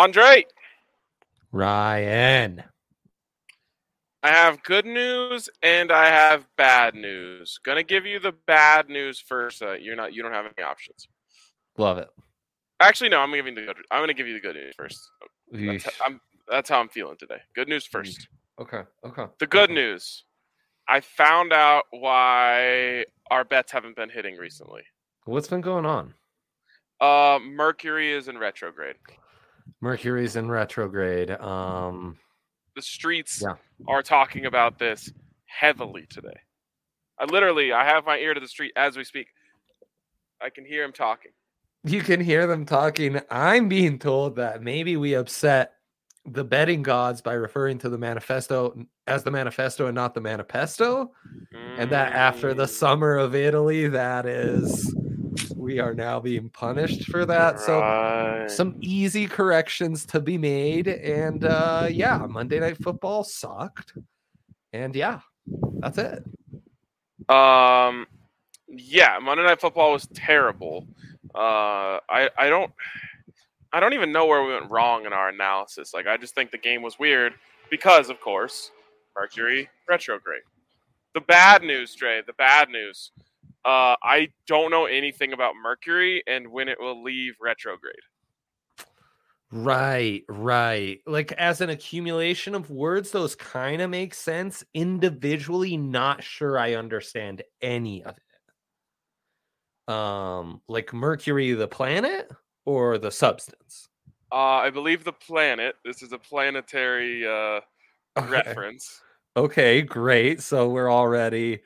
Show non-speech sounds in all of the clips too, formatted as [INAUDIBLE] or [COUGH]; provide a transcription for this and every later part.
Andre, Ryan. I have good news and I have bad news. Gonna give you the bad news first. Uh, you're not. You don't have any options. Love it. Actually, no. I'm giving the good. I'm gonna give you the good news first. That's, Yeesh. I'm, that's how I'm feeling today. Good news first. Okay. Okay. The good news. I found out why our bets haven't been hitting recently. What's been going on? Uh, Mercury is in retrograde. Mercury's in retrograde. Um, The streets Yeah. are talking about this heavily today. I literally, I have my ear to the street as we speak. I can hear him talking. you can hear them talking. I'm being told that maybe we upset the betting gods by referring to the manifesto as the manifesto and not the manifesto, and that after the Mm, summer of Italy, that is, we are now being punished for that. So some easy corrections to be made and uh yeah monday night football sucked and yeah that's it Um, yeah, Monday Night Football was terrible. Uh, I I don't I don't even know where we went wrong in our analysis. Like I just think the game was weird because, of course, Mercury retrograde. The bad news, Dre. The bad news. Uh, I don't know anything about Mercury and when it will leave retrograde. right right like as an accumulation of words those kind of make sense individually not sure i understand any of it um like mercury the planet or the substance Uh, I believe the planet. This is a planetary uh, Okay. reference. Okay, great. So we're already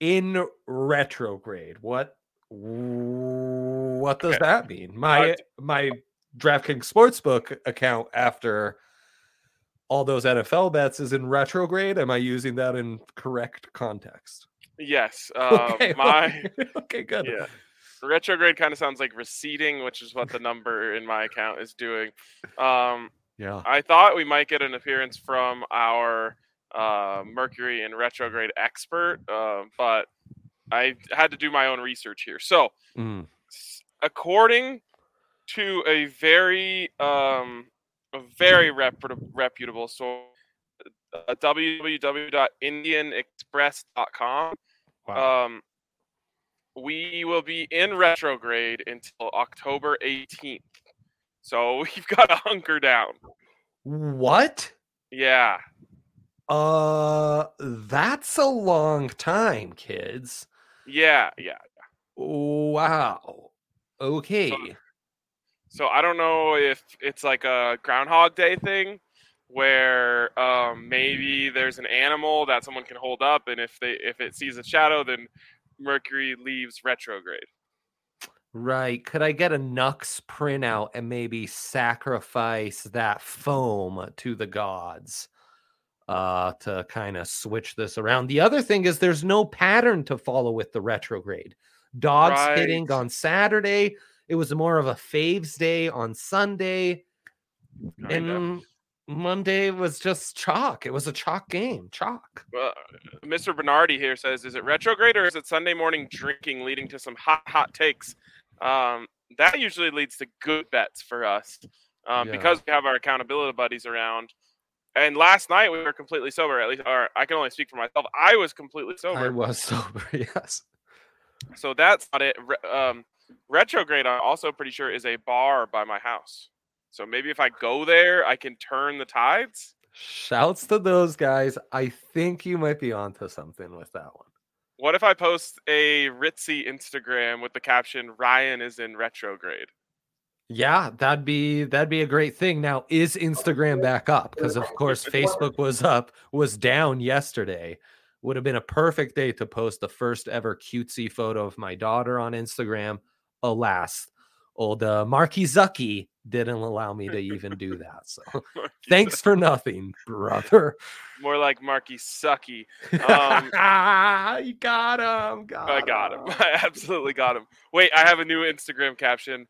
in retrograde. What what does Okay. that mean? My d- my DraftKings Sportsbook account after all those NFL bets is in retrograde. Am I using that in correct context? Yes. [LAUGHS] Uh, okay, my okay, [LAUGHS] good. yeah. Retrograde kind of sounds like receding, which is what the number in my account is doing. Um, Yeah. I thought we might get an appearance from our uh, Mercury in retrograde expert, uh, but I had to do my own research here. So, Mm, according to a very, um, a very reputa- reputable source, uh, www.indianexpress.com, wow. um, we will be in retrograde until October 18th. So [LAUGHS] we've got to hunker down. what? Yeah. Uh, that's a long time, kids. Yeah, yeah. yeah. Wow. Okay. So I don't know if it's like a Groundhog Day thing where um, maybe there's an animal that someone can hold up, and if they if it sees a shadow, then Mercury leaves retrograde. Right. Could I get a Nux printout and maybe sacrifice that foam to the gods uh, to kind of switch this around? The other thing is there's no pattern to follow with the retrograde. Dogs Right. hitting on Saturday. It was more of a faves day on Sunday. Kinda. And Monday was just chalk. It was a chalk game. Chalk. Uh, Mr. Bernardi here says, "Is it retrograde or is it Sunday morning drinking leading to some hot hot takes?" Um, that usually leads to good bets for us um, Yeah. because we have our accountability buddies around. And last night we were completely sober. At least, or I can only speak for myself. I was completely sober. I was [LAUGHS] sober. [LAUGHS] Yes. So that's not it. Um, retrograde, I'm also pretty sure, is a bar by my house. So maybe if I go there, I can turn the tides. Shouts to those guys. I think you might be onto something with that one. What if I post a ritzy Instagram with the caption "Ryan is in retrograde"? Yeah, that'd be that'd be a great thing. Now, is Instagram back up? Because of course Facebook was up, was down yesterday. Would have been a perfect day to post the first ever cutesy photo of my daughter on Instagram. Alas, old uh, Marky Zucky didn't allow me to even do that. So [LAUGHS] [LAUGHS] thanks for nothing, brother. More like Marky Sucky. Um, [LAUGHS] you got him. Got I got him. I absolutely got him. Wait, I have a new Instagram caption.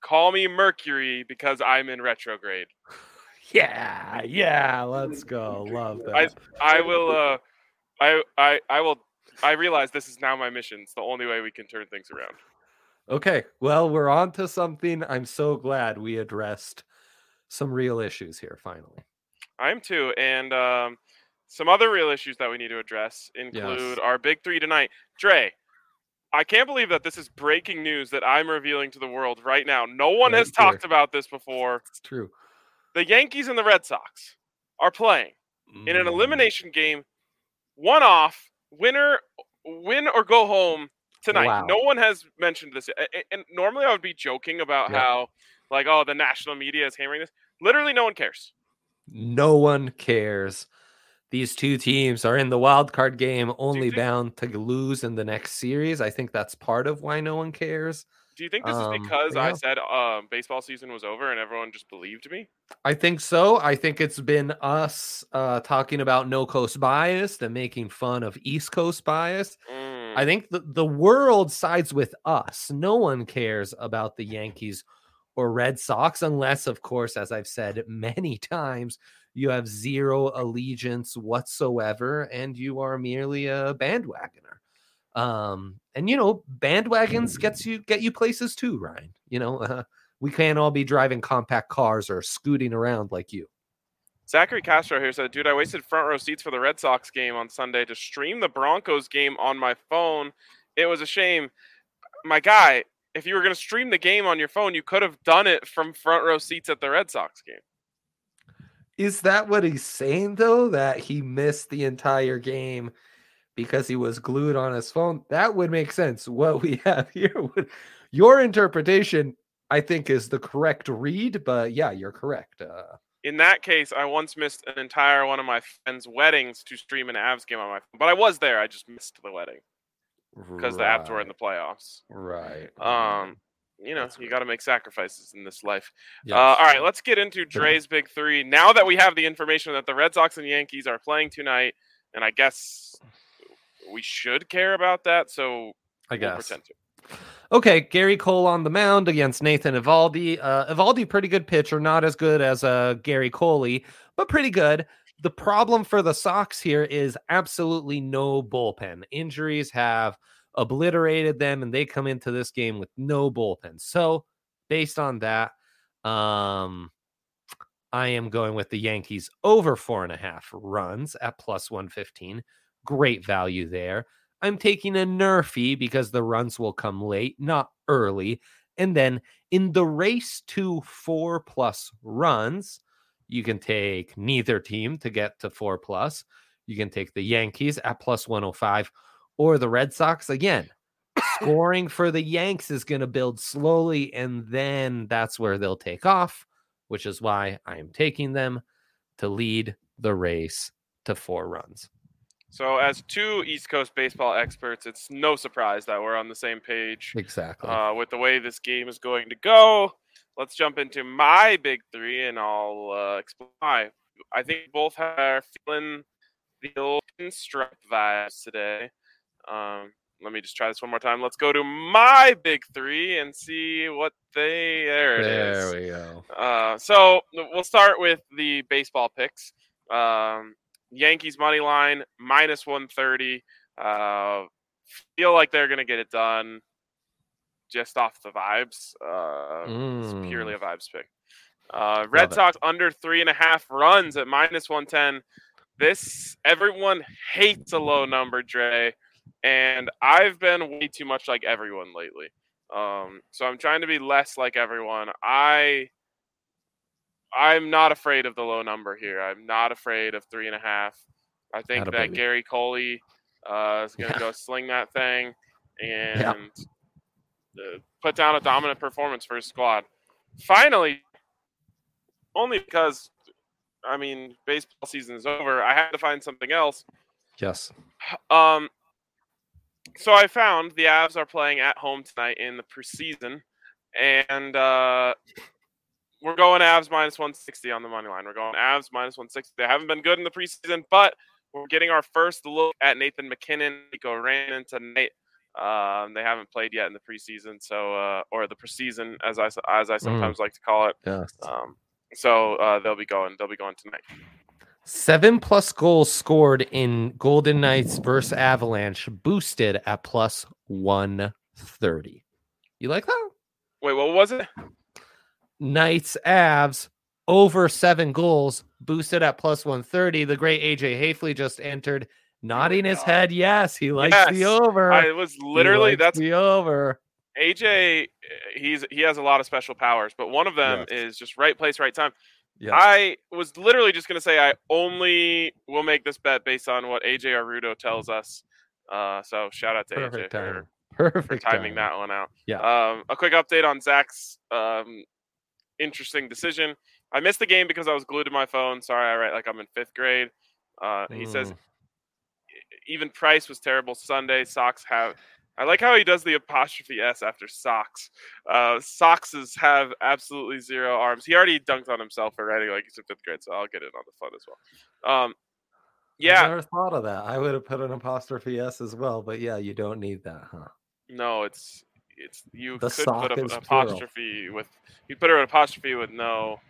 Call me Mercury because I'm in retrograde. [LAUGHS] Yeah, yeah. Let's go. Love that. I I will. Uh, I I I will. I realize this is now my mission. It's the only way we can turn things around. Okay, well, we're on to something. I'm so glad we addressed some real issues here finally. I am too. And um, some other real issues that we need to address include our big three tonight. Dre, I can't believe that this is breaking news that I'm revealing to the world right now. No one has talked about this before. It's true. The Yankees and the Red Sox are playing in an Mm, elimination game, one off, winner, win or go home tonight. Wow. No one has mentioned this. And normally I would be joking about Yeah. how, like, oh, the national media is hammering this. Literally, no one cares. No one cares. These two teams are in the wild card game, only think- bound to lose in the next series. I think that's part of why no one cares. Do you think this Um, is because I said um, baseball season was over and everyone just believed me? I think so. I think it's been us uh, talking about no coast bias and making fun of East Coast bias. Mm, I think the, the world sides with us. No one cares about the Yankees or Red Sox, unless, of course, as I've said many [LAUGHS] times, you have zero allegiance whatsoever and you are merely a bandwagoner. Um, and you know, bandwagons gets you get you places too, Ryan. You know, uh, we can't all be driving compact cars or scooting around like you. Zachary Castro here said, "Dude, I wasted front row seats for the Red Sox game on Sunday to stream the Broncos game on my phone. It was a shame, my guy. If you were going to stream the game on your phone, you could have done it from front row seats at the Red Sox game. Is that what he's saying though? That he missed the entire game because he was glued on his phone? That would make sense. What we [LAUGHS] have here would your interpretation, I think, is the correct read, but yeah, you're correct. Uh In that case, I once missed an entire one of my friends' weddings to stream an Avs game on my phone, but I was there. I just missed the wedding because the Avs were in the playoffs. right. Um, you know, you got to make sacrifices in this life. yes. Uh, all right, let's get into Dre's big three. Now that we have the information that the Red Sox and Yankees are playing tonight, and I guess we should care about that, so I we'll guess. pretend to. Okay, Gerrit Cole on the mound against Nathan Eovaldi. Uh, Eovaldi, pretty good pitcher, not as good as uh, Gary Coley, but pretty good. The problem for the Sox here is absolutely no bullpen. Injuries have obliterated them, and they come into this game with no bullpen. So, based on that, um, I am going with the Yankees over four and a half runs at plus 115. Great value there. I'm taking a NRFI because the runs will come late, not early. And then in the race to four plus runs, You can take neither team to get to four plus. You can take the Yankees at plus 105 or the Red Sox again. [COUGHS] Scoring for the Yanks is going to build slowly, and then that's where they'll take off, which is why I am taking them to lead the race to four runs. So, as two East Coast baseball experts, it's no surprise that we're on the same page Exactly. uh, with the way this game is going to go. Let's jump into my big three, and I'll uh, explain why. I think both are feeling the old pinstripe vibes today. Um, let me just try this one more time. Let's go to my big three and see what they. There it is. there we go. Uh, so we'll start with the baseball picks. Um, Yankees money line minus 130. Uh, feel like they're going to get it done just off the vibes. Uh, It's purely a vibes pick. Uh, Red Mm. it. Sox under three and a half runs at minus 110. This, everyone hates a low number, Dre. And I've been way too much like everyone lately. Um, so I'm trying to be less like everyone. I I'm not afraid of the low number here. I'm not afraid of three and a half. I think that baby. Gary Coley uh, is going to Yeah. go sling that thing and uh, put down a dominant performance for his squad. Finally, only because I mean baseball season is over. I had to find something else. Yes. Um, so I found the Avs are playing at home tonight in the preseason, and uh, we're going Avs minus 160 on the money line. We're going Avs minus 160. They haven't been good in the preseason, but we're getting our first look at Nathan MacKinnon, Mikko Rantanen tonight. Um, they haven't played yet in the preseason, so uh, or the preseason, as I as I sometimes like to call it. Yes. Um, so uh, they'll be going. They'll be going tonight. Seven plus goals scored in Golden Knights versus Avalanche, boosted at plus 130. You like that? Wait, what was it? Knights Avs over seven goals, boosted at plus 130. The great AJ Haefele just entered, nodding his head. Yes, he likes the over. I was He literally likes that's the over. AJ, uh, he's he has a lot of special powers, but one of them Yes. is just right place, right time. I was literally just gonna say I only will make this bet based on what AJ Arudo tells us. Uh, so shout out to Perfect AJ timing. for, Perfect for timing timing. that one out. Yeah. Um, a quick update on Zach's um, interesting decision. I missed the game because I was glued to my phone. Sorry, I write like I'm in fifth grade. Uh, he says Mm. even Price was terrible Sunday. Sox have. I like how he does the apostrophe s after socks. Uh, Soxes have absolutely zero arms. He already dunked on himself already, like he's in fifth grade, so I'll get it on the fun as well. Um, I yeah, never thought of that. I would have put an apostrophe S as well, but yeah, you don't need that, huh? no, it's it's you The could put a, an plural. apostrophe with you put an apostrophe with no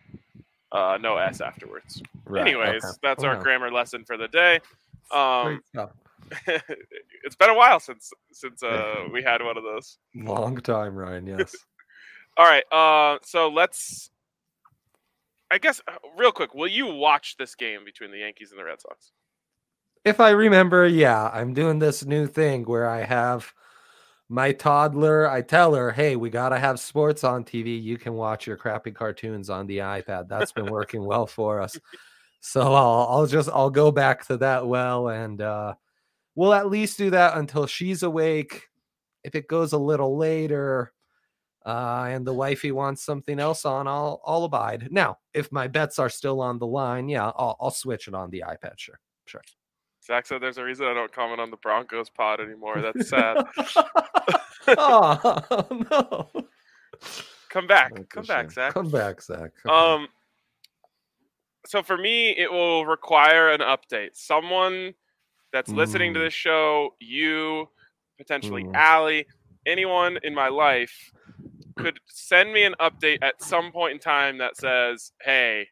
uh, no s afterwards. Right. Anyways, okay. that's our Wow. grammar lesson for the day. Um, Great stuff. It's been a while since since uh, we had one of those. Long time, Ryan. [LAUGHS] Yes. All right. Uh, so let's. I guess uh, real quick, will you watch this game between the Yankees and the Red Sox? if I remember, yeah, I'm doing this new thing where I have my toddler. I tell her, "Hey, we gotta have sports on TV. You can watch your crappy cartoons on the iPad." That's been working well for us. [LAUGHS] So I'll, I'll just I'll go back to that well, and uh, we'll at least do that until she's awake. If it goes a little later, uh, and the wifey wants something else on, I'll I'll abide. Now, if my bets are still on the line, yeah, I'll I'll switch it on the iPad. Sure, sure. Zach said there's a reason I don't comment on the Broncos pod anymore. That's sad. [LAUGHS] oh [LAUGHS] no! Come back. Come back. Zach. Come back, Zach. Come back. Um. So for me, it will require an update. Someone that's listening to Mm. this show, you, potentially Mm. Allie, anyone in my life, could send me an update at some point in time that says, "Hey,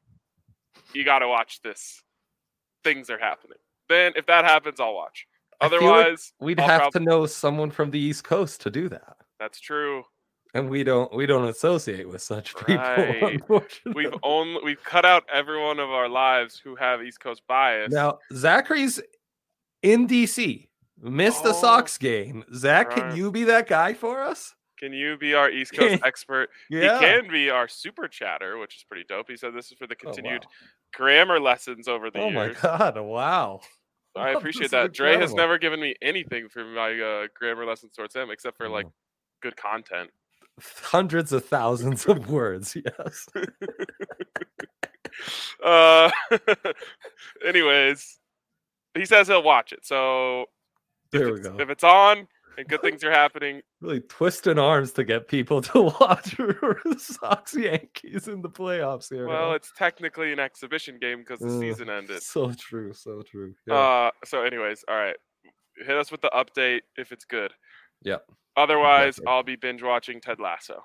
you got to watch this. Things are happening." Then, if that happens, I'll watch. Feel like Otherwise, We'd I'll have to know someone from the East Coast to do that, that's true. and we don't. We don't associate with such people. Right. Unfortunately. We've only we've cut out everyone of our lives who have East Coast bias. Now, Zachary's in DC, missed the Oh, Sox game. Zach, right. can you be that guy for us? Can you be our East Coast [LAUGHS] expert? Yeah. He can be our super chatter, which is pretty dope. He said this is for the Oh, wow. continued grammar lessons over the years. Oh my god! Wow. I [LAUGHS] appreciate that. Dre has never given me anything for my uh, grammar lessons towards him, except for like Oh. good content. hundreds of thousands of words. [LAUGHS] Yes. Uh, anyways, he says he'll watch it. So if There we it's, go. if it's on and good things are happening, [LAUGHS] Really twisting arms to get people to [LAUGHS] watch Sox Yankees in the playoffs here. well, it's technically an exhibition game because the Ugh, season ended. So true. So true. Yeah. Uh, so anyways, all right, hit us with the update if it's good. Yep. Otherwise, I'll be binge watching Ted Lasso.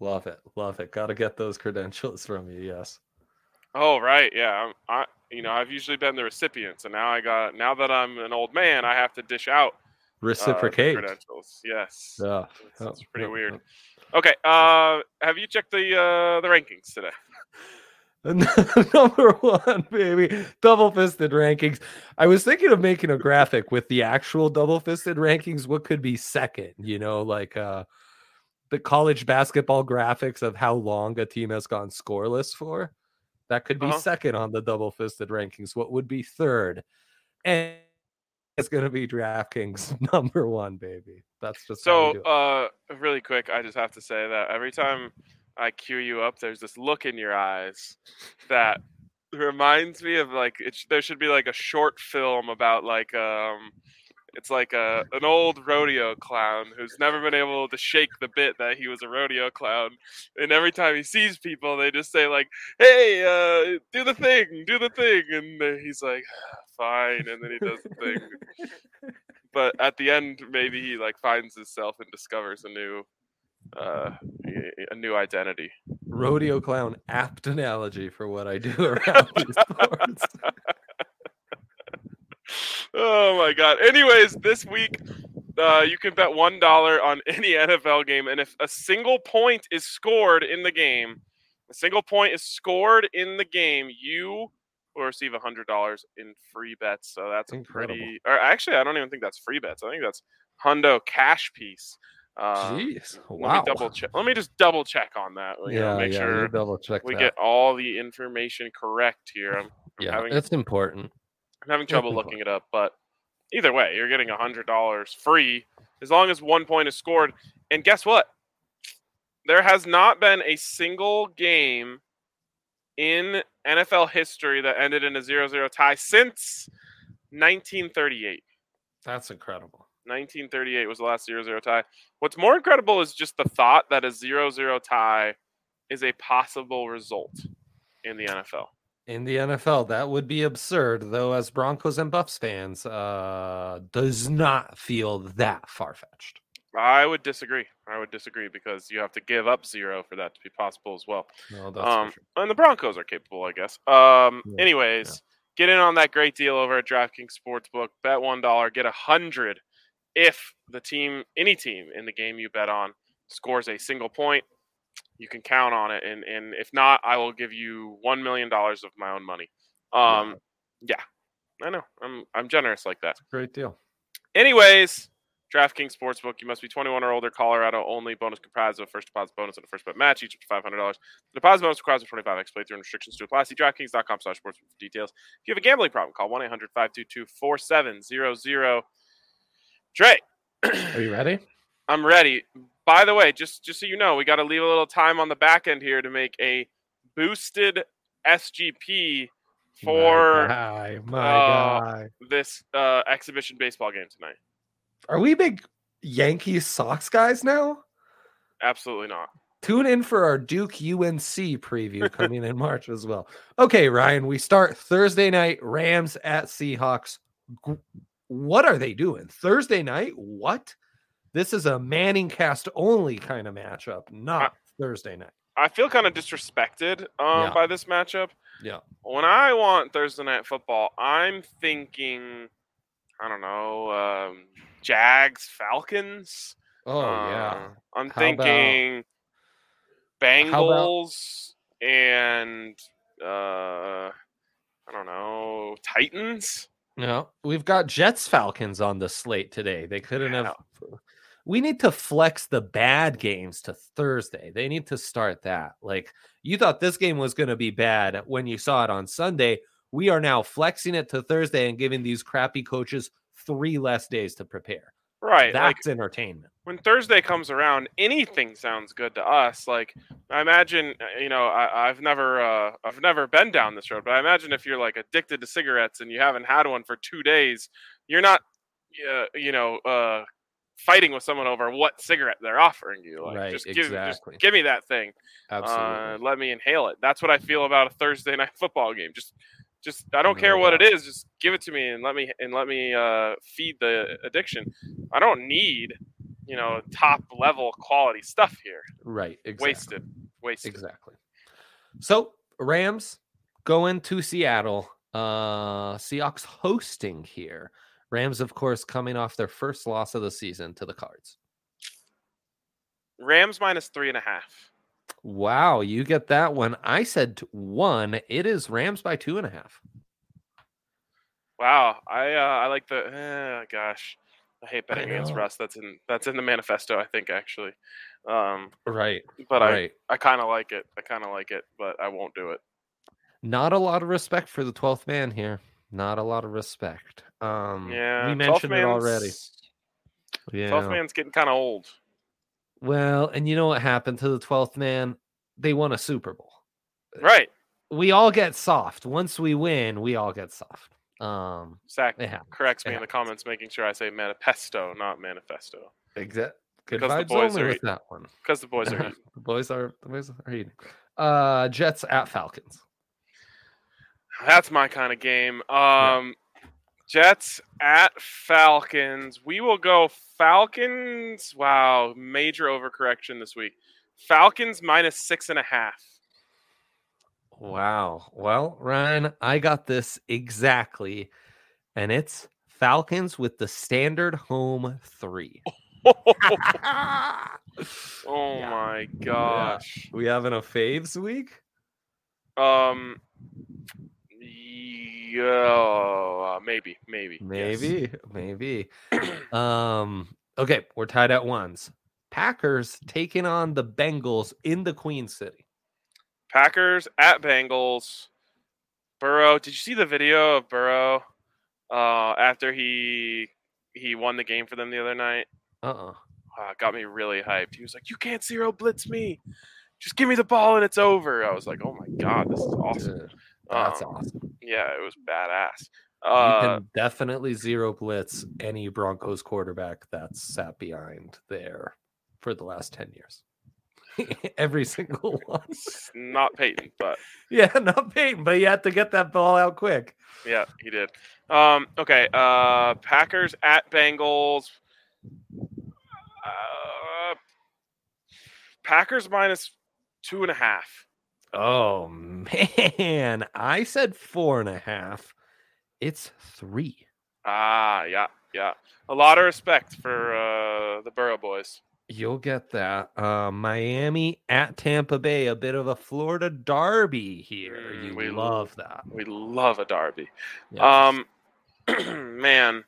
love it. Love it. Got to get those credentials from you. Yes. Oh right, yeah. I'm, I you know I've usually been the recipient, so now I got now that I'm an old man, I have to dish out uh, Reciprocate. credentials. Yes, yeah. it's, Yep, it's pretty yep, weird. yep. Okay, uh, have you checked the uh, the rankings today? [LAUGHS] [LAUGHS] Number one, baby, double fisted rankings. I was thinking of making a graphic with the actual double fisted rankings. What could be second? You know, like uh the college basketball graphics of how long a team has gone scoreless for. That could be Uh-huh. second on the double fisted rankings. What would be third? And it's gonna be DraftKings [LAUGHS] number one, baby. That's just So, uh, really quick, I just have to say that every time I cue you up, there's this look in your eyes that reminds me of like it sh- there should be like a short film about like um it's like a an old rodeo clown who's never been able to shake the bit that he was a rodeo clown. And every time he sees people they just say like hey uh do the thing do the thing. And he's like fine. And then he does the thing. But at the end maybe he like finds himself and discovers a new uh a- new identity. Rodeo clown apt analogy for what I do around [LAUGHS] these sports. Oh my god. Anyways this week uh, you can bet one dollar on [LAUGHS] any nfl game and if a single point is scored in the game a single point is scored in the game you will receive a hundred dollars in free bets. So that's a pretty or actually i don't even think that's free bets. I think that's hundo cash piece. Um, Jeez. let me double check let me just double check on that you know, yeah, make yeah, sure double check we that. get all the information correct here. I'm, I'm yeah, having it's important. I'm having trouble looking it up, but either way, you're getting a hundred dollars free as long as one point is scored. And guess what? There has not been a single game in NFL history that ended in a 0-0 tie since 1938. That's incredible. 1938 was the last 0-0 tie. What's more incredible is just the thought that a 0-0 tie is a possible result in the NFL. In the NFL, that would be absurd, though, as Broncos and Buffs fans, uh, does not feel that far fetched. I would disagree. I would disagree because you have to give up zero for that to be possible as well. No, that's Um, sure. and the Broncos are capable, I guess. Um, Yeah, anyways, get in on that great deal over at DraftKings Sportsbook. Bet one dollar, get a hundred if the team, any team in the game you bet on, scores a single point. You can count on it, and and if not, I will give you one million dollars of my own money. Um, yeah, I know. I'm I'm generous like that. Great deal. Anyways, DraftKings Sportsbook, you must be 21 or older, Colorado only. Bonus comprised of a first deposit bonus and a first bet match, each up to $500. The deposit bonus requires a 25 X playthrough and restrictions to apply. See DraftKings.com slash sportsbook for details. If you have a gambling problem, call 1 800 522 4700. Dre, Are you ready? I'm ready. By the way, just just so you know, we got to leave a little time on the back end here to make a boosted SGP for my guy, my uh, guy. this uh, exhibition baseball game tonight. Are we big Yankees Sox guys now? Absolutely not. Tune in for our Duke UNC preview coming in [LAUGHS] March as well. Okay, Ryan, we start Thursday night Rams at Seahawks. What are they doing? Thursday night? What? This is a Manning cast only kind of matchup, not Thursday night. I feel kind of disrespected um, Yeah. by this matchup. Yeah. When I want Thursday night football, I'm thinking, I don't know, um, Jags, Falcons. Oh, Uh, yeah. I'm How thinking about- Bengals and uh, I don't know, Titans. No, we've got Jets Falcons on the slate today. They couldn't have. We need to flex the bad games to Thursday. They need to start that. Like you thought this game was going to be bad when you saw it on Sunday. We are now flexing it to Thursday and giving these crappy coaches three less days to prepare. Right. That's like entertainment. when Thursday comes around, anything sounds good to us. Like I imagine, uh, you know, I, I've never, uh, I've never been down this road, but I imagine if you're like addicted to cigarettes and you haven't had one for two days, you're not, uh, you know, uh, fighting with someone over what cigarette they're offering you. Like, Right, just give, exactly. just give me that thing. Absolutely. Uh, let me inhale it. That's what I feel about a Thursday night [LAUGHS] football game. Just, just I don't care what it is. Just give it to me and let me and let me uh, feed the addiction. I don't need, you know, top level quality stuff here. right. Exactly. Wasted, wasted. Exactly. So Rams going to Seattle. Uh Seahawks hosting here. Rams, of course, coming off their first loss of the season to the Cards. Rams minus three and a half. Wow, you get that one. I said one. It is Rams by two and a half. Wow, I uh, I like the. Eh, gosh, I hate betting against know. Russ. That's in that's in the manifesto, I think actually. Um, Right. but right. I I kind of like it. I kind of like it, but I won't do it. Not a lot of respect for the 12th man here. Not a lot of respect. Um Yeah, we 12th mentioned it already. Yeah. 12th man's getting kind of old. Well, and you know what happened to the 12th man? They won a Super Bowl. Right. We all get soft. Once we win, we all get soft. Um, Zach it corrects It me in the comments, making sure I say manifesto, not manifesto, Exact. Good Because the boys are with eat- that one. because the boys are. [LAUGHS] eating. the boys are the boys are eating. Uh, Jets at Falcons. That's my kind of game. Um, Jets at Falcons. We will go Falcons. Wow, major overcorrection this week. Falcons minus six and a half. Wow. Well, Ryan, I got this exactly, and it's Falcons with the standard home three. [LAUGHS] [LAUGHS] Oh Yeah. my gosh. We having a faves week? Um. Yeah, maybe, maybe, yes. Maybe, maybe. [CLEARS THROAT] um, okay, we're tied at ones. Packers taking on the Bengals in the Queen City. Packers at Bengals. Burrow. Did you see the video of Burrow uh, after he he won the game for them the other night? Uh-uh. Uh, got me really hyped. He was like, "You can't zero blitz me. Just give me the ball and it's over." I was like, "Oh my god, this is awesome." Dude, that's Um, awesome. Yeah, it was badass. you Uh, can definitely zero blitz any Broncos quarterback that's sat behind there for the last 10 years. [LAUGHS] Every single [LAUGHS] one. not Peyton, but [LAUGHS] Yeah, not Peyton, but you had to get that ball out quick. yeah, he did. Um, okay, uh, Packers at Bengals. Uh, Packers minus two and a half. Oh man, I said four and a half. It's three. Ah, yeah, yeah. A lot of respect for uh, the Burrow boys. You'll get that. Uh, Miami at Tampa Bay, a bit of a Florida derby here. Mm, you we love that. We love a derby. Yes. Um, [CLEARS THROAT] man,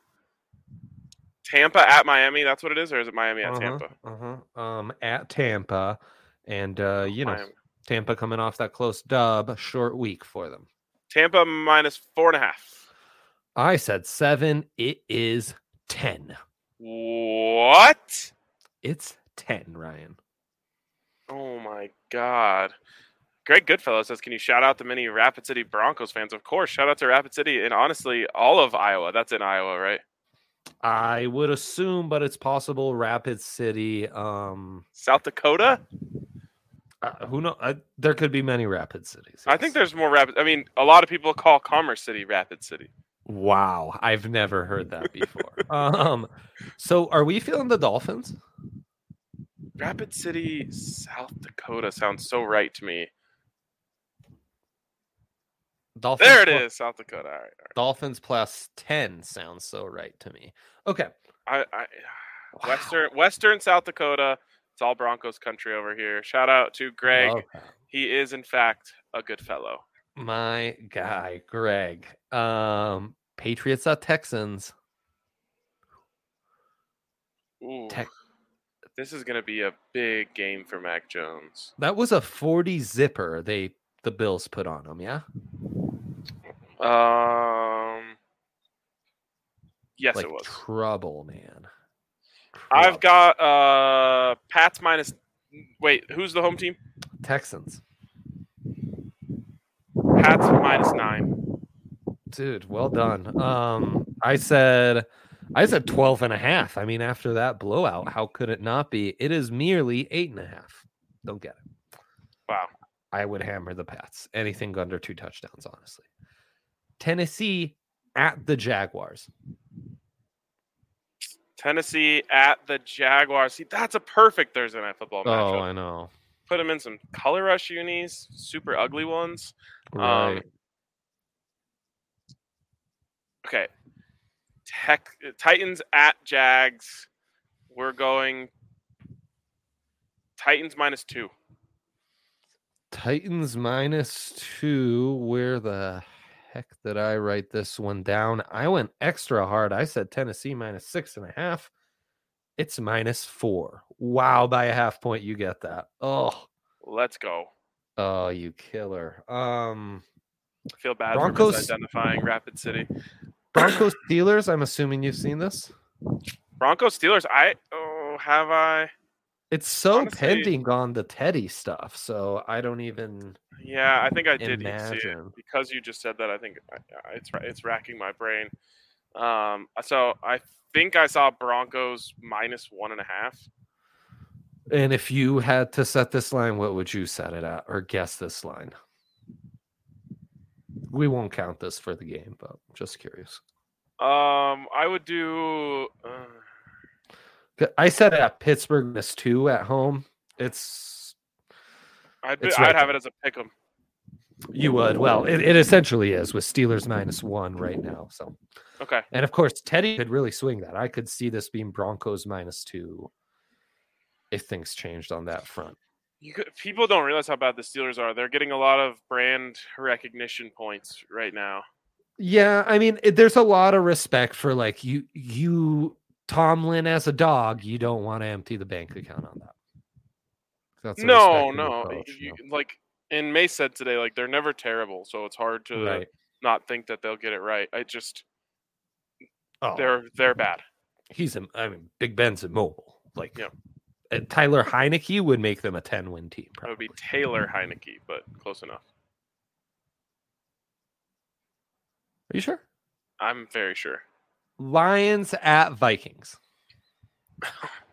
Tampa at Miami. That's what it is, or is it Miami at Uh-huh, Tampa? Uh-huh. Um, at Tampa, and uh, you know, Miami. Tampa coming off that close dub, short week for them. Tampa minus four and a half. I said seven. It is ten. What? It's ten, Ryan. Oh my god. Greg Goodfellow says, "Can you shout out the many Rapid City Broncos fans?" Of course, shout out to Rapid City and honestly all of Iowa. That's in Iowa, right? I would assume, but it's possible. Rapid City. Um, South Dakota. Uh, who know? Uh, there could be many Rapid cities. I think there's more Rapid. I mean, a lot of people call Commerce City Rapid City. Wow, I've never heard that before. [LAUGHS] um, so are we feeling the Dolphins? Rapid City, South Dakota sounds so right to me. Dolphins. There it plu- is, South Dakota. All right, all Dolphins plus ten sounds so right to me. Okay. I, I, Wow. Western Western South Dakota. It's all Broncos country over here. Shout out to Greg. Love. He is in fact a good fellow. My guy, Greg. Um, Patriots at Texans. Ooh. Tex- This is going to be a big game for Mac Jones. That was a 40 zipper they the Bills put on him, yeah? Um, yes, like it was. trouble, man. I've got uh Pats minus. Wait, who's the home team? Texans. Pats minus nine. Dude, well done. Um, I said I said 12 and a half. I mean, after that blowout, how could it not be? It is merely eight and a half. Don't get it. Wow. I would hammer the Pats. Anything under two touchdowns, honestly. Tennessee at the Jaguars. Tennessee at the Jaguars. See, that's a perfect Thursday night football Oh. I know. Put them in some color rush unis, super ugly ones. Right. Um, Okay. Tech, Titans at Jags. We're going Titans minus two. Titans minus two. Where the heck did I write this one down? I went extra hard. I said Tennessee minus six and a half. It's minus four. Wow, by a half point, you get that. Oh, Let's go. oh, you killer. Um, I feel bad Broncos- for misidentifying Rapid City. Broncos Steelers. I'm assuming you've seen this. Broncos Steelers. I oh have I? It's so Honestly- pending on the Teddy stuff, so I don't even. Yeah, I think I did see it Imagine. because you just said that. I think I- it's it's racking my brain. Um, so I think I saw Broncos minus one and a half. And if you had to set this line, what would you set it at, or guess this line? We won't count this for the game, but just curious. Um, I would do. Uh, I said at Pittsburgh minus two at home. It's I'd be, It's I'd have it as a pick 'em. you would well, it, it essentially is with Steelers minus one right now. So, Okay. and of course, Teddy could really swing that. I could see this being Broncos minus two if things changed on that front. You could, people don't realize how bad the Steelers are. They're getting a lot of brand recognition points right now. Yeah, I mean, it, there's a lot of respect for like you, you Tomlin as a dog. You don't want to empty the bank account on that. That's no, no. approach, You, no. like and May said today, like they're never terrible, so it's hard to right. not think that they'll get it right. I just Oh, they're they're bad. he's a, I mean, Big Ben's immobile. Like, Yeah. Tyler Heinicke would make them a 10 win team. That would be Taylor Heinicke, but close enough. Are you sure? I'm very sure. Lions at Vikings.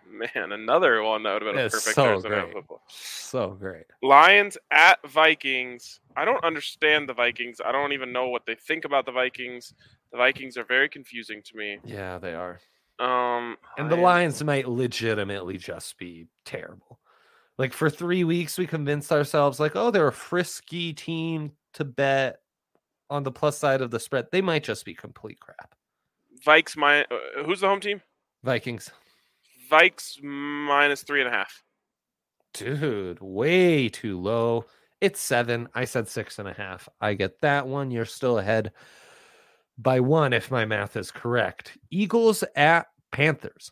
Man, another one that would have been a perfect so great. football. So great. Lions at Vikings. I don't understand the Vikings. I don't even know what they think about the Vikings. The Vikings are very confusing to me. Yeah, they are. Um, And the Lions- Lions might legitimately just be terrible. Like for three weeks, we convinced ourselves, like, oh, they're a frisky team to bet on the plus side of the spread. They might just be complete crap. Vikes. My uh, who's the home team? Vikings, Vikes minus three and a half. dude, way too low. It's seven. I said six and a half. I get that one. You're still ahead by one, if my math is correct. Eagles at Panthers.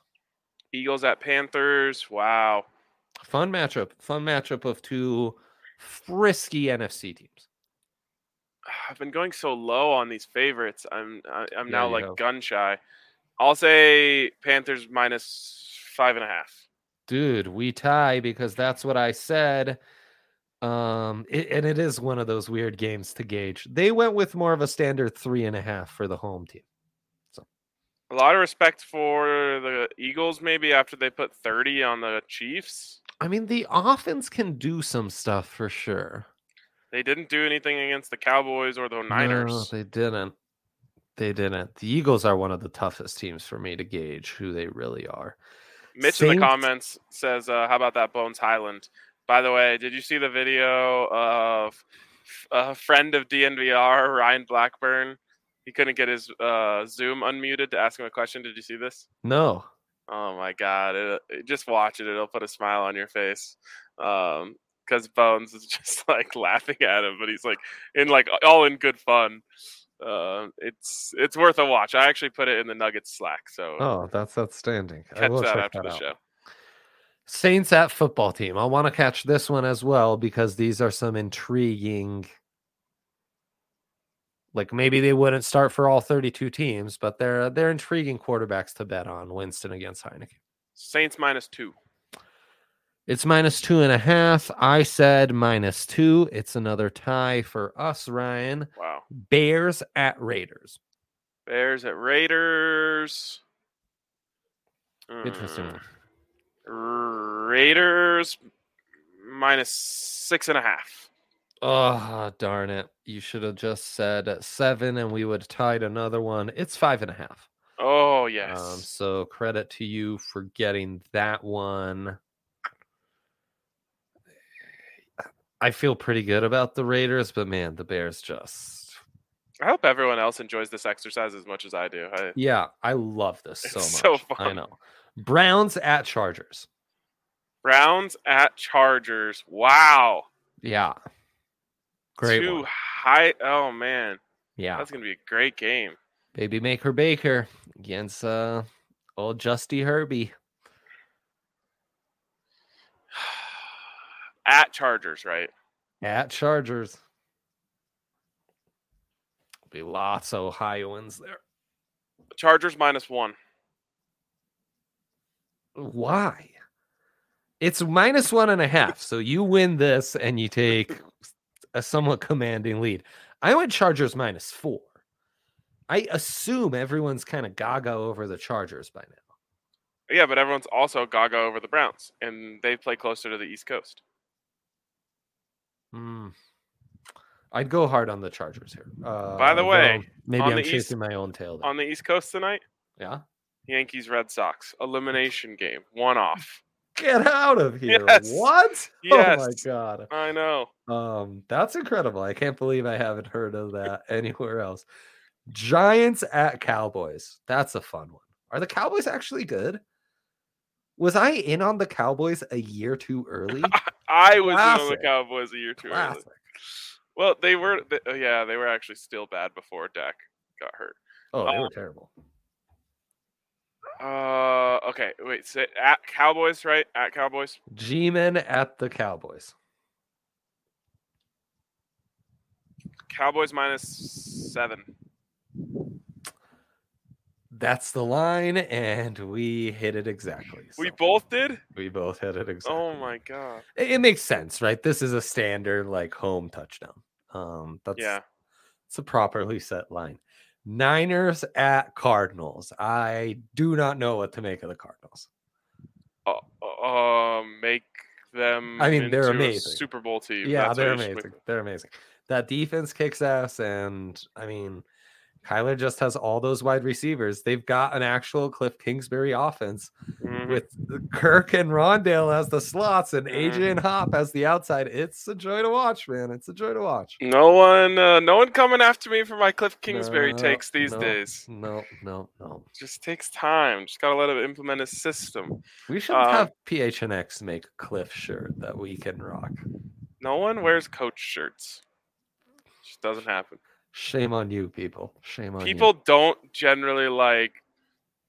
Eagles at Panthers. Wow. Fun matchup. Fun matchup of two frisky NFC teams. I've been going so low on these favorites. I'm I, I'm Yeah, now like gun shy. I'll say Panthers minus five and a half. Dude, we tie because that's what I said. Um, it, and it is one of those weird games to gauge. They went with more of a standard three and a half for the home team. So, a lot of respect for the Eagles, maybe after they put 30 on the Chiefs. I mean, the offense can do some stuff for sure. They didn't do anything against the Cowboys or the No, Niners. they didn't. They didn't. The Eagles are one of the toughest teams for me to gauge who they really are. Mitch in the comments says, uh, "How about that Bones Hyland?" By the way, did you see the video of a friend of DNVR, Ryan Blackburn? He couldn't get his uh, Zoom unmuted to ask him a question. Did you see this? No. Oh my god! It, it- just watch it; it'll put a smile on your face. Um, because Bones is [LAUGHS] just like laughing at him, but he's like in like all in good fun. Uh, it's it's worth a watch. I actually put it in the Nuggets Slack, so Oh, that's outstanding. I catch will that after that the out. show. Saints at football team. I want to catch this one as well because these are some intriguing. Like maybe they wouldn't start for all 32 teams, but they're they're intriguing quarterbacks to bet on. Winston against Heineken. Saints minus two. It's minus two and a half. I said minus two. It's another tie for us, Ryan. Wow. Bears at Raiders. Bears at Raiders. Interesting. Mm. Raiders minus six and a half. Oh, darn it. You should have just said seven and we would have tied another one. It's five and a half. Oh yes. Um, so credit to you for getting that one. I feel pretty good about the Raiders, but man, the Bears just I hope everyone else enjoys this exercise as much as I do. I, yeah, I love this so much. It's so I know. Browns at Chargers. Browns at Chargers. Wow. Yeah. Great Two one. high. Oh man, Yeah. that's gonna be a great game. Baby Maker Baker against uh old Justy Herbie. At Chargers, right? At Chargers. Be lots of Ohioans there. Chargers minus one. Why? It's minus one and a half. So you win this and you take a somewhat commanding lead. I went Chargers minus four. I assume everyone's kind of gaga over the Chargers by now. Yeah, but everyone's also gaga over the Browns, and they play closer to the East Coast. Hmm. I'd go hard on the Chargers here. Uh, By the way, maybe I'm the East- chasing my own tail. There. On the East Coast tonight, yeah. Yankees Red Sox elimination game, one off. [LAUGHS] Get out of here. Yes. What? [LAUGHS] Oh my god. I know. Um, that's incredible. I can't believe I haven't heard of that [LAUGHS] anywhere else. Giants at Cowboys. That's a fun one. Are the Cowboys actually good? Was I in on the Cowboys a year too early? I was in on the Cowboys a year too early. Well, they were. They, oh, yeah, they were actually still bad before Dak got hurt. Oh, they Um, were terrible. Uh, okay, wait. Say at Cowboys, right? At Cowboys. G-Men at the Cowboys. Cowboys minus seven. That's the line, and we hit it exactly. We both did. we both hit it exactly. Oh my god. it, it makes sense, right? This is a standard like home touchdown. Um, that's Yeah. it's a properly set line. Niners at Cardinals. I do not know what to make of the Cardinals. Uh, uh, make them. I mean, they're amazing. Super Bowl team. Yeah, That's they're you should make amazing. They're amazing. That defense kicks ass, and I mean, Kyler just has all those wide receivers. They've got an actual Cliff Kingsbury offense Mhm. with Kirk and Rondale as the slots and AJ and Hop as the outside. It's a joy to watch, man. It's a joy to watch. No one, uh, no one coming after me for my Cliff Kingsbury No, takes these no, days. No, no, no. Just takes time. Just gotta let him implement his system. We should Um, have PHNX make Cliff shirt that we can rock. No one wears coach shirts. Just doesn't happen. Shame on you, people. Shame on you. People don't generally like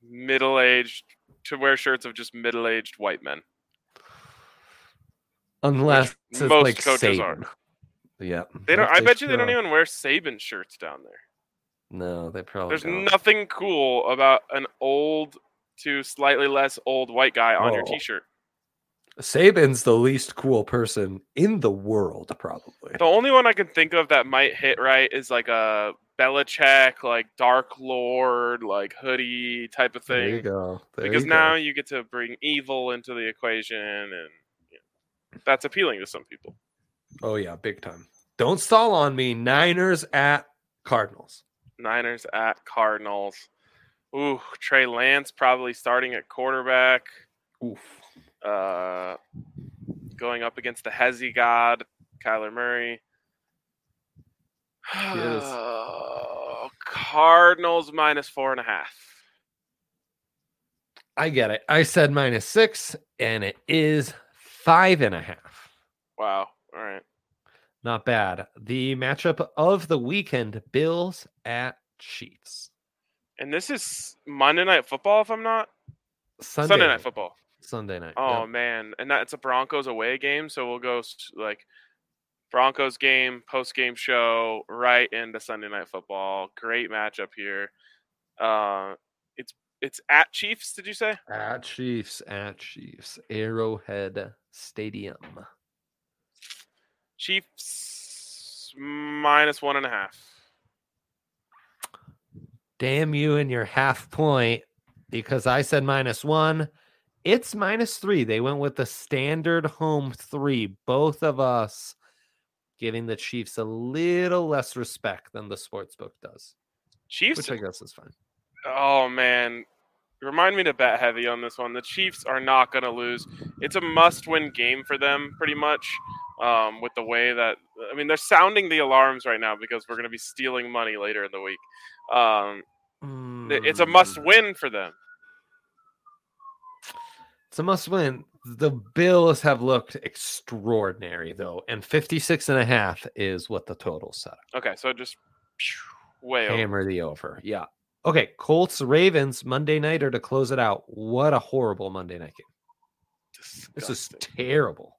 middle-aged to wear shirts of just middle-aged white men. Unless it's most like coaches are. Saban. Yeah. They don't. I bet you they don't even wear Saban shirts down there. No, they probably There's don't. nothing cool about an old to slightly less old white guy on your Oh. T-shirt. Saban's the least cool person in the world, probably. The only one I can think of that might hit right is like a Belichick, like Dark Lord, like hoodie type of There you thing. go. There Because you now go. you get to bring evil into the equation, and you know, that's appealing to some people. Oh yeah, big time. Don't stall on me. Niners at Cardinals. Niners at Cardinals. Ooh, Trey Lance probably starting at quarterback. Oof. Uh, going up against the Hezzy God, Kyler Murray. Yes. [SIGHS] Cardinals minus four and a half. I get it. I said minus six, and it is five and a half. Wow. All right. Not bad. The matchup of the weekend: Bills at Chiefs. And this is Monday Night Football, if I'm not Sunday, Sunday Night Football. Sunday night. Oh yep. man, and that's a Broncos away game, so we'll go like Broncos game, post game show, right into Sunday night football. Great matchup here. Uh, it's it's at Chiefs. Did you say? At Chiefs, at Chiefs, Arrowhead Stadium. Chiefs minus one and a half. Damn you and your half point because I said minus one. It's minus three. They went with the standard home three. Both of us giving the Chiefs a little less respect than the sports book does, Chiefs. which I guess is fine. Oh man, remind me to bet heavy on this one. The Chiefs are not going to lose. It's a must-win game for them, pretty much. Um, with the way that I mean, they're sounding the alarms right now because we're going to be stealing money later in the week. Um, th- it's a Mm, must-win for them. It's a must win. The Bills have looked extraordinary though, and 56 and a half is what the total set. Okay, so just way over. Hammer the over. Yeah. Okay, Colts Ravens Monday nighter to close it out. What a horrible Monday night game. This is terrible.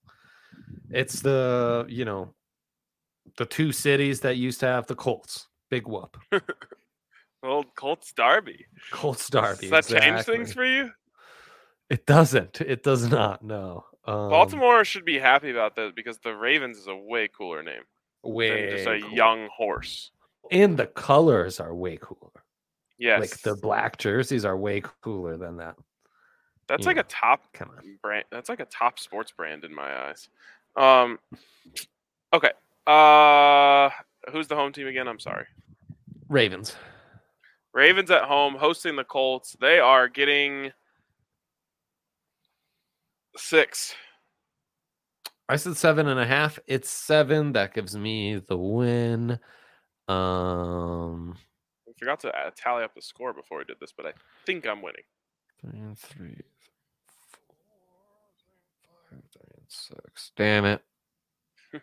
It's the, you know, the two cities that used to have the Colts. Big whoop. [LAUGHS] Old Colts Derby. Colts Derby. Does that change things for you? It doesn't. It does not. No. Um, Baltimore should be happy about that because the Ravens is a way cooler name way than just a cool. young horse. and the colors are way cooler. Yes, Like the black jerseys are way cooler than that. That's you like know. a top Come on. brand. That's like a top sports brand in my eyes. Um, okay. Uh, who's the home team again? I'm sorry. Ravens. Ravens at home hosting the Colts. They are getting six. I said seven and a half. It's seven. That gives me the win. Um, I forgot to uh, tally up the score before we did this, but I think I'm winning. three and three, four, five, three and six. Damn it. [LAUGHS]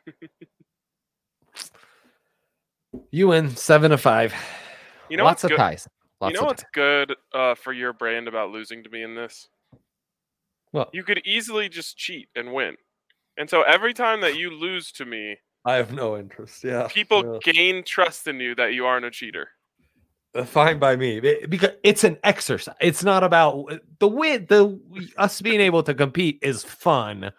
you win seven to five. You know lots what's of good- ties. Lots you know what's ties. good uh, for your brand about losing to me in this? Well, You could easily just cheat and win. And so every time that you lose to me, I have no interest. Yeah, people gain trust in you that you aren't a cheater. Uh, fine by me Be- because it's an exercise. It's not about the win. The us being able to compete is fun,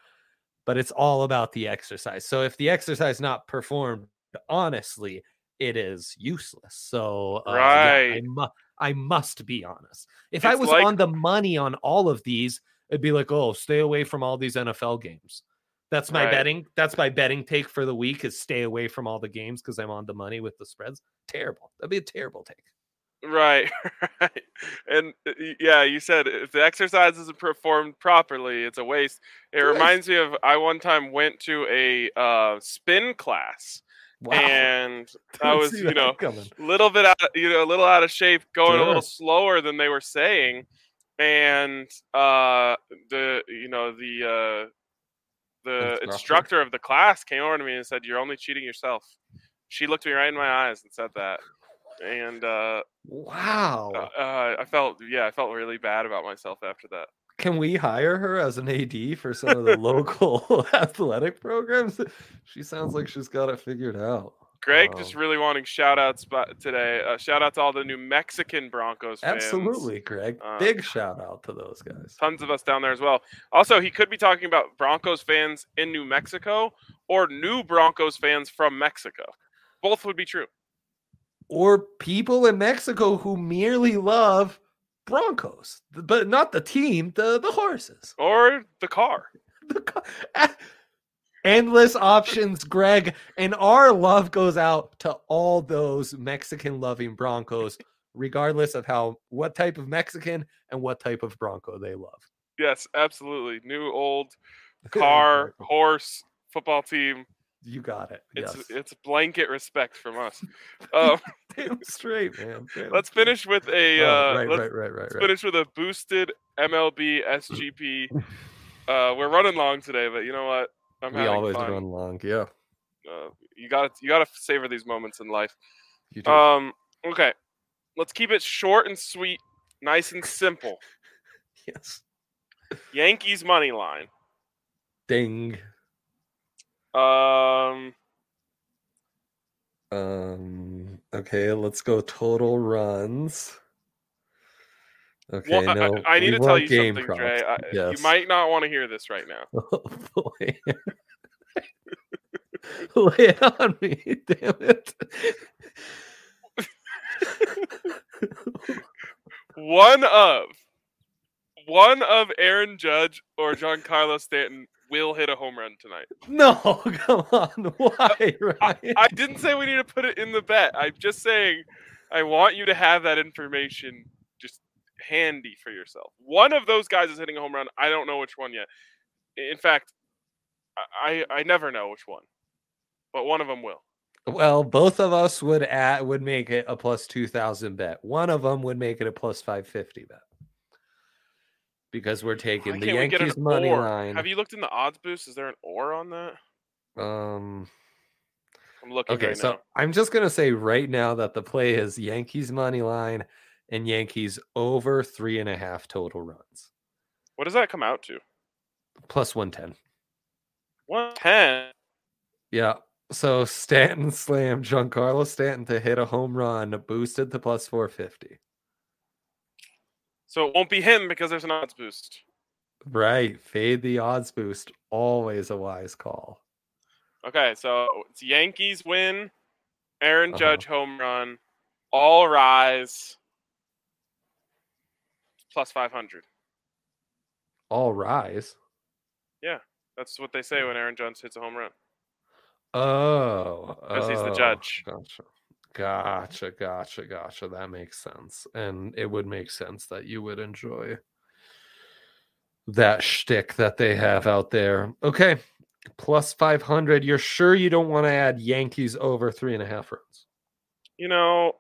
but it's all about the exercise. So if the exercise not performed honestly, it is useless. So uh, yeah, I, Right. mu- I must be honest. If I was like- on the money on all of these, it'd be like, oh, stay away from all these NFL games. That's my Right. betting. That's my betting take for the week is stay away from all the games because I'm on the money with the spreads. Terrible. That'd be a terrible take. Right, [LAUGHS] right. And uh, yeah, you said if the exercise isn't performed properly, it's a waste. It Right. reminds me of I one time went to a uh, spin class, and [LAUGHS] I was, you know, a little bit out, you know, a little out of shape, going a little slower than they were saying, and uh, the, you know, the uh, the Instructor. instructor of the class came over to me and said, "You're only cheating yourself." She looked me right in my eyes and said that, and uh, Wow. uh, uh, I felt, yeah, I felt really bad about myself after that. Can we hire her as an AD for some of the [LAUGHS] local [LAUGHS] athletic programs? She sounds like she's got it figured out. Greg just Um, really wanting shout outs today. Uh, shout out to all the New Mexican Broncos fans. Absolutely, Greg. Uh, Big shout out to those guys. tons of us down there as well. Also, he could be talking about Broncos fans in New Mexico or new Broncos fans from Mexico. Both would be true. Or people in Mexico who merely love Broncos, but not the team, the the horses. Or the car. [LAUGHS] The Ah, Endless options, Greg. And our love goes out to all those Mexican loving Broncos, regardless of how what type of Mexican and what type of Bronco they love. Yes, absolutely. New, old, [LAUGHS] car, horse, football team. You got it. It's yes. it's blanket respect from us. [LAUGHS] Um, [LAUGHS] Damn straight, man. Damn let's finish with a Oh, uh, right, right, right, right, right. finish with a boosted MLB SGP. Uh, we're running long today, but you know what? I'm We always fun. run long. Yeah, Uh, you got to you got to savor these moments in life. you do. Um, okay, let's keep it short and sweet, nice and simple. [LAUGHS] yes. Yankees money line. Ding. Um, Um. Okay, let's go total runs. Okay, well, I- no, I, I need to tell you game something, props. Dre. I, Yes. You might not want to hear this right now. [LAUGHS] Oh boy. [LAUGHS] Lay it on me, [LAUGHS] damn it. One of one of Aaron Judge or Giancarlo Stanton will hit a home run tonight. No, come on. Uh, Why, Ryan? I didn't say we need to put it in the bet. I'm just saying I want you to have that information just handy for yourself. One of those guys is hitting a home run. I don't know which one yet. In fact, I I, never know which one, but one of them will. Well, both of us would at would make it a plus two thousand bet. One of them would make it a plus five fifty bet because we're Why taking the we get Yankees money or? line. Have you looked in the odds boost? Is there an or on that? Um. I'm looking Okay, right so now. I'm just gonna say right now that the play is Yankees money line and Yankees over three and a half total runs What does that come out to? plus one ten. One ten. Yeah. So Stanton slam Giancarlo Stanton to hit a home run, boosted to plus four fifty. So it won't be him because there's an odds boost. Right. Fade the odds boost. Always a wise call. Okay, so it's Yankees win, Aaron Uh-huh. Judge home run, all rise, plus 500. All rise. Yeah, that's what they say when Aaron Judge hits a home run. Oh. 'Cause he's the oh, judge. Gotcha. Gotcha. Gotcha. Gotcha. That makes sense. And it would make sense that you would enjoy that shtick that they have out there. Okay. Plus 500. You're sure you don't want to add Yankees over three and a half runs? You know,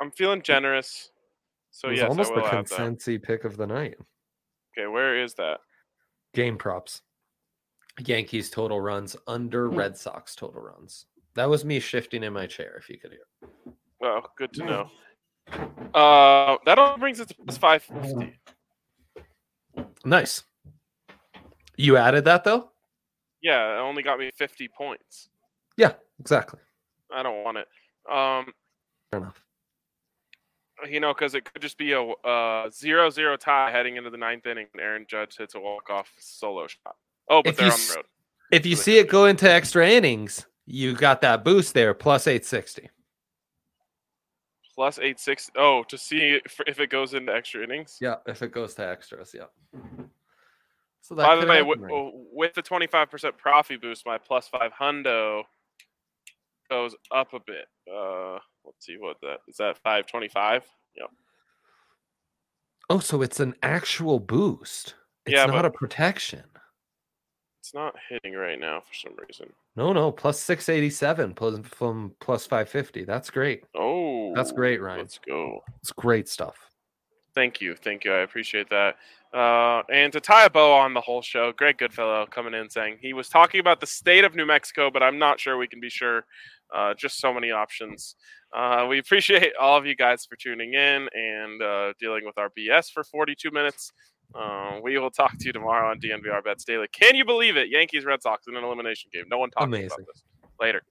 I'm feeling generous. So it was yes, almost the will consensy pick of the night. Okay, where is that? Game props. Yankees total runs under Hmm. Red Sox total runs. That was me shifting in my chair, if you could hear. Oh, good to know. Uh, that all brings it to plus 550. Nice. You added that though? Yeah, it only got me 50 points. Yeah, exactly. I don't want it. Um, Fair enough. You know, because it could just be a uh, zero-zero tie heading into the ninth inning, and Aaron Judge hits a walk-off solo shot. Oh, but If they're you on the road. If you Really see it go into extra innings, you got that boost there, plus 860. Plus eight six. Oh, to see if, if it goes into extra innings. Yeah, if it goes to extras, yeah. So that By the way, with, with the twenty-five percent profit boost, my plus five hundo goes up a bit. Uh, let's see what that is. That five twenty-five. Yep. oh, so it's an actual boost. It's Yeah, not a protection. It's not hitting right now for some reason. No, no, plus 687 plus, from plus 550. That's great. Oh, That's great, Ryan. Let's go. It's great stuff. Thank you, thank you. I appreciate that. Uh, and to tie a bow on the whole show, Greg Goodfellow coming in saying he was talking about the state of New Mexico, but I'm not sure we can be sure. Uh, just so many options. Uh, we appreciate all of you guys for tuning in and uh, dealing with our BS for 42 minutes. Uh, we will talk to you tomorrow on DNVR Bets Daily. Can you believe it? Yankees Red Sox in an elimination game. No one talks about this. Later.